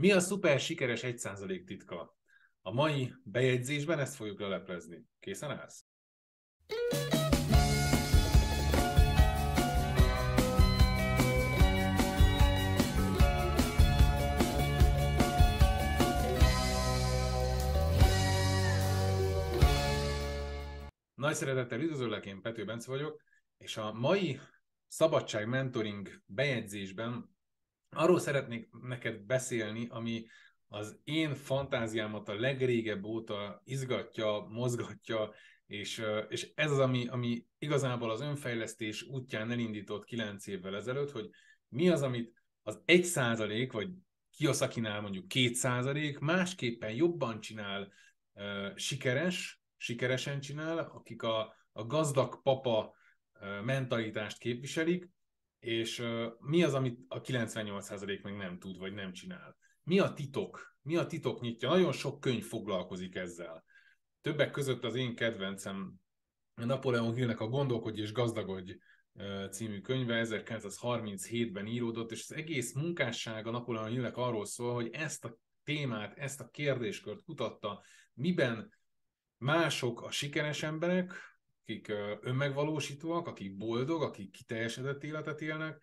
Mi a szuper sikeres 1% titka? A mai bejegyzésben ezt fogjuk leleplezni. Készen állsz? Nagy szeretettel üdvözöllek, én Pető Bence vagyok, és a mai Szabadság Mentoring bejegyzésben arról szeretnék neked beszélni, ami az én fantáziámat a legrégebb óta izgatja, mozgatja, és, és ez az, ami, ami igazából az önfejlesztés útján elindított kilenc évvel ezelőtt, hogy mi az, amit az egy százalék, vagy Kiyosakinál mondjuk két százalék, másképpen jobban csinál, sikeres, sikeresen csinál, akik a, a gazdag papa mentalitást képviselik, és mi az, amit a 98% meg nem tud, vagy nem csinál. Mi a titok? Mi a titok nyitja? Nagyon sok könyv foglalkozik ezzel. Többek között az én kedvencem Napoleon Hillnek a Gondolkodj és gazdagodj című könyve 1937-ben íródott, és az egész munkássága Napoleon Hillnek arról szól, hogy ezt a témát, ezt a kérdéskört kutatta, miben mások a sikeres emberek, akik önmegvalósítóak, akik boldog, akik kiteljesedett életet élnek,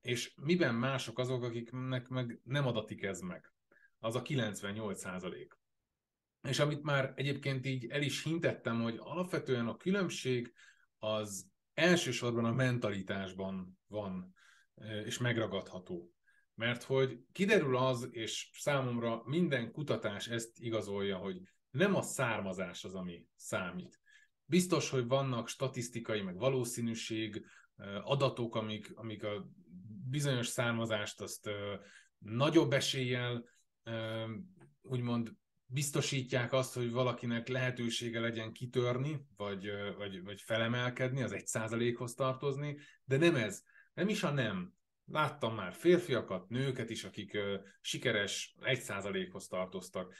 és miben mások azok, akiknek meg nem adatik ez meg. Az a 98 százalék. És amit már egyébként így el is hintettem, hogy alapvetően a különbség az elsősorban a mentalitásban van, és megragadható. Mert hogy kiderül az, és számomra minden kutatás ezt igazolja, hogy nem a származás az, ami számít. Biztos, hogy vannak statisztikai, meg valószínűség, adatok, amik, amik a bizonyos származást azt nagyobb eséllyel úgymond biztosítják azt, hogy valakinek lehetősége legyen kitörni, vagy, vagy, vagy felemelkedni, az egy százalékhoz tartozni, de nem ez. Nem is a nem. Láttam már férfiakat, nőket is, akik sikeres egy százalékhoz tartoztak.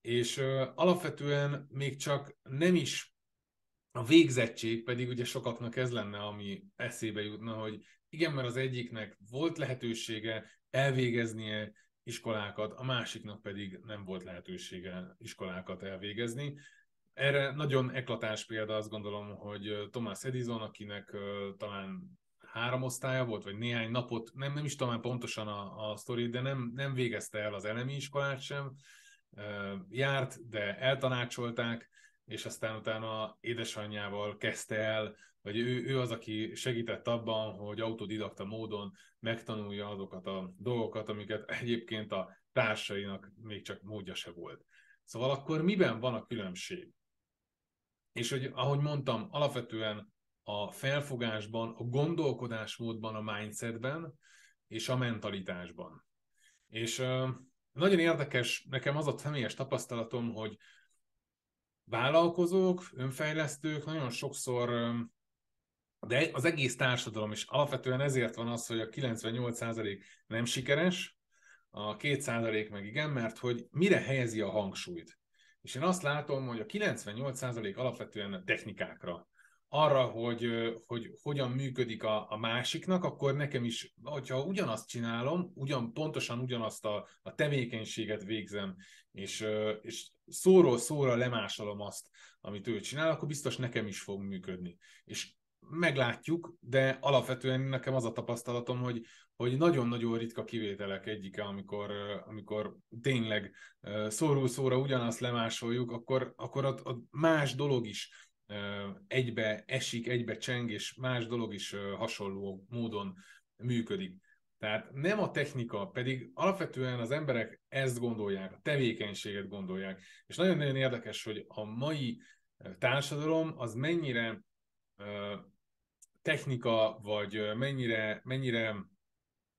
És alapvetően még csak nem is a végzettség, pedig ugye sokaknak ez lenne, ami eszébe jutna, hogy igen, mert az egyiknek volt lehetősége elvégeznie iskolákat, a másiknak pedig nem volt lehetősége iskolákat elvégezni. Erre nagyon eklatás példa azt gondolom, hogy Thomas Edison, akinek talán három osztálya volt, vagy néhány napot, nem, nem is tudom pontosan a, a sztori, de nem, nem végezte el az elemi iskolát sem, járt, de eltanácsolták, és aztán utána édesanyjával kezdte el, vagy ő, ő az, aki segített abban, hogy autodidakta módon megtanulja azokat a dolgokat, amiket egyébként a társainak még csak módja se volt. Szóval akkor miben van a különbség? És hogy, ahogy mondtam, alapvetően a felfogásban, a gondolkodásmódban, a mindsetben és a mentalitásban. És nagyon érdekes, nekem az a személyes tapasztalatom, hogy vállalkozók, önfejlesztők nagyon sokszor, de az egész társadalom is alapvetően ezért van az, hogy a 98% nem sikeres, a 2% meg igen, mert hogy mire helyezi a hangsúlyt. És én azt látom, hogy a 98% alapvetően a technikákra, arra, hogy, hogy hogyan működik a, a másiknak, akkor nekem is, hogyha ugyanazt csinálom, ugyan, pontosan ugyanazt a, a tevékenységet végzem, és, és szóról szóra lemásolom azt, amit ő csinál, akkor biztos nekem is fog működni. És meglátjuk, de alapvetően nekem az a tapasztalatom, hogy, hogy nagyon-nagyon ritka kivételek egyike, amikor, amikor tényleg szóról szóra ugyanazt lemásoljuk, akkor, akkor ott, ott más dolog is egybe esik, egybe cseng, és más dolog is hasonló módon működik. Tehát nem a technika, pedig alapvetően az emberek ezt gondolják, a tevékenységet gondolják. És nagyon-nagyon érdekes, hogy a mai társadalom az mennyire technika, vagy mennyire, mennyire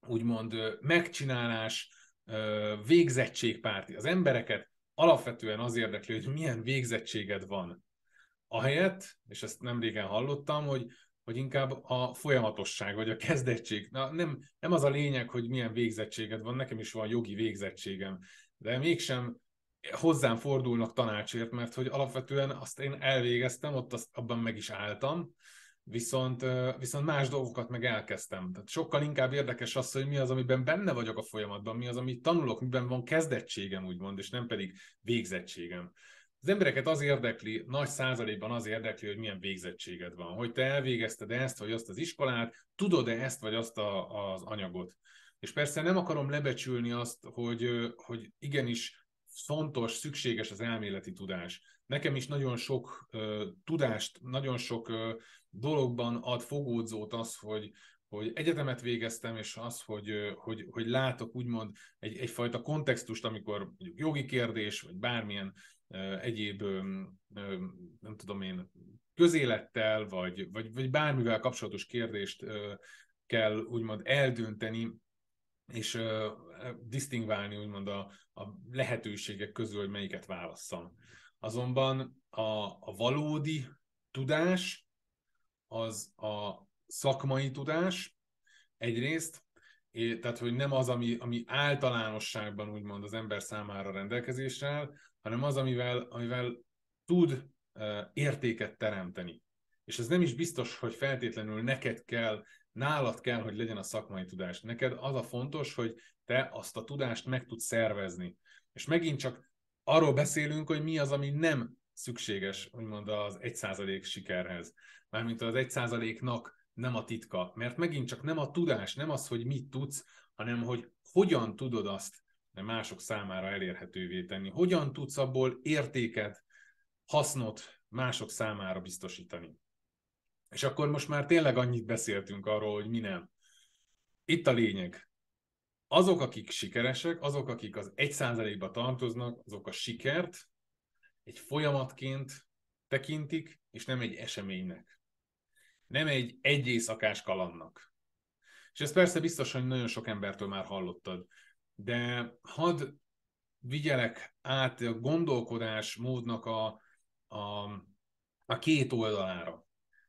úgymond megcsinálás, végzettségpárti. Az embereket alapvetően az érdekli, hogy milyen végzettséged van. Ahelyett, és ezt nem régen hallottam, hogy, hogy inkább a folyamatosság, vagy a kezdettség. Na, nem, nem az a lényeg, hogy milyen végzettséged van, nekem is van jogi végzettségem, de mégsem hozzám fordulnak tanácsért, mert hogy alapvetően azt én elvégeztem, ott azt, abban meg is álltam, viszont, viszont más dolgokat meg elkezdtem. Tehát sokkal inkább érdekes az, hogy mi az, amiben benne vagyok a folyamatban, mi az, amit tanulok, miben van kezdettségem, úgymond, és nem pedig végzettségem. Az embereket az érdekli, nagy százalékban az érdekli, hogy milyen végzettséged van, hogy te elvégezted ezt vagy azt az iskolát, tudod-e ezt vagy azt a, az anyagot. És persze nem akarom lebecsülni azt, hogy, hogy igenis fontos, szükséges az elméleti tudás. Nekem is nagyon sok uh, tudást, nagyon sok uh, dologban ad fogódzót az, hogy, hogy egyetemet végeztem, és az, hogy, hogy, hogy látok úgymond egy, egyfajta kontextust, amikor mondjuk jogi kérdés, vagy bármilyen egyéb, nem tudom én, közélettel, vagy, vagy, vagy bármivel kapcsolatos kérdést kell úgymond eldönteni, és uh, disztingválni úgymond a, a lehetőségek közül, hogy melyiket válasszam. Azonban a, a valódi tudás az a szakmai tudás egyrészt, és, tehát hogy nem az, ami, ami általánosságban úgymond az ember számára rendelkezésre áll, hanem az, amivel, amivel tud értéket teremteni. És ez nem is biztos, hogy feltétlenül neked kell, nálad kell, hogy legyen a szakmai tudás. Neked az a fontos, hogy te azt a tudást meg tudsz szervezni. És megint csak arról beszélünk, hogy mi az, ami nem szükséges, úgymond az 1% sikerhez. Mármint az 1%-nak nem a titka. Mert megint csak nem a tudás, nem az, hogy mit tudsz, hanem hogy hogyan tudod azt mások számára elérhetővé tenni. Hogyan tudsz abból értéket, hasznot mások számára biztosítani. És akkor most már tényleg annyit beszéltünk arról, hogy mi nem. Itt a lényeg. Azok, akik sikeresek, azok, akik az egy százalékba tartoznak, azok a sikert egy folyamatként tekintik, és nem egy eseménynek. Nem egy egy éjszakás kalannak. És ezt persze biztos, hogy nagyon sok embertől már hallottad, de hadd vigyelek át a gondolkodás módnak a, a, a két oldalára.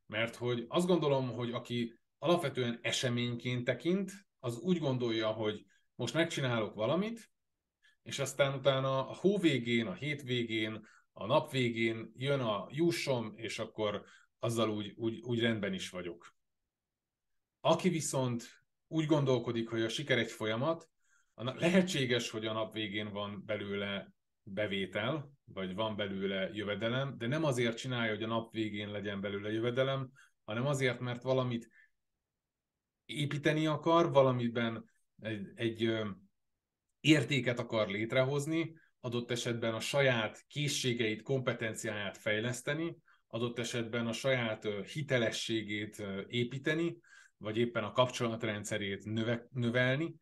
Mert hogy azt gondolom, hogy aki alapvetően eseményként tekint, az úgy gondolja, hogy most megcsinálok valamit, és aztán utána a hó végén, a hét végén, a nap végén jön a jussom, és akkor azzal úgy, úgy, úgy rendben is vagyok. Aki viszont úgy gondolkodik, hogy a siker egy folyamat, lehetséges, hogy a nap végén van belőle bevétel, vagy van belőle jövedelem, de nem azért csinálja, hogy a nap végén legyen belőle jövedelem, hanem azért, mert valamit építeni akar, valamiben egy, egy értéket akar létrehozni, adott esetben a saját készségeit, kompetenciáját fejleszteni, adott esetben a saját hitelességét építeni, vagy éppen a kapcsolatrendszerét növe, növelni,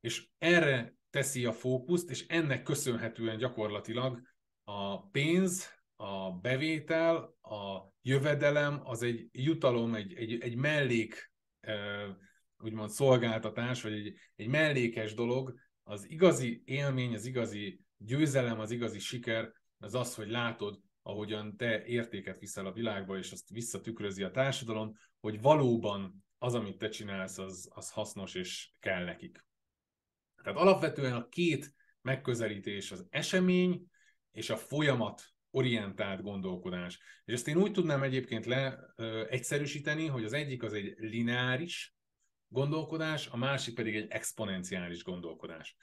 és erre teszi a fókuszt, és ennek köszönhetően gyakorlatilag a pénz, a bevétel, a jövedelem az egy jutalom, egy, egy, egy mellék úgymond szolgáltatás, vagy egy, egy mellékes dolog, az igazi élmény, az igazi győzelem, az igazi siker, az az, hogy látod, ahogyan te értéket viszel a világba, és azt visszatükrözi a társadalom, hogy valóban az, amit te csinálsz, az, az hasznos és kell nekik. Tehát alapvetően a két megközelítés az esemény és a folyamat orientált gondolkodás. És ezt én úgy tudnám egyébként leegyszerűsíteni, hogy az egyik az egy lineáris gondolkodás, a másik pedig egy exponenciális gondolkodás.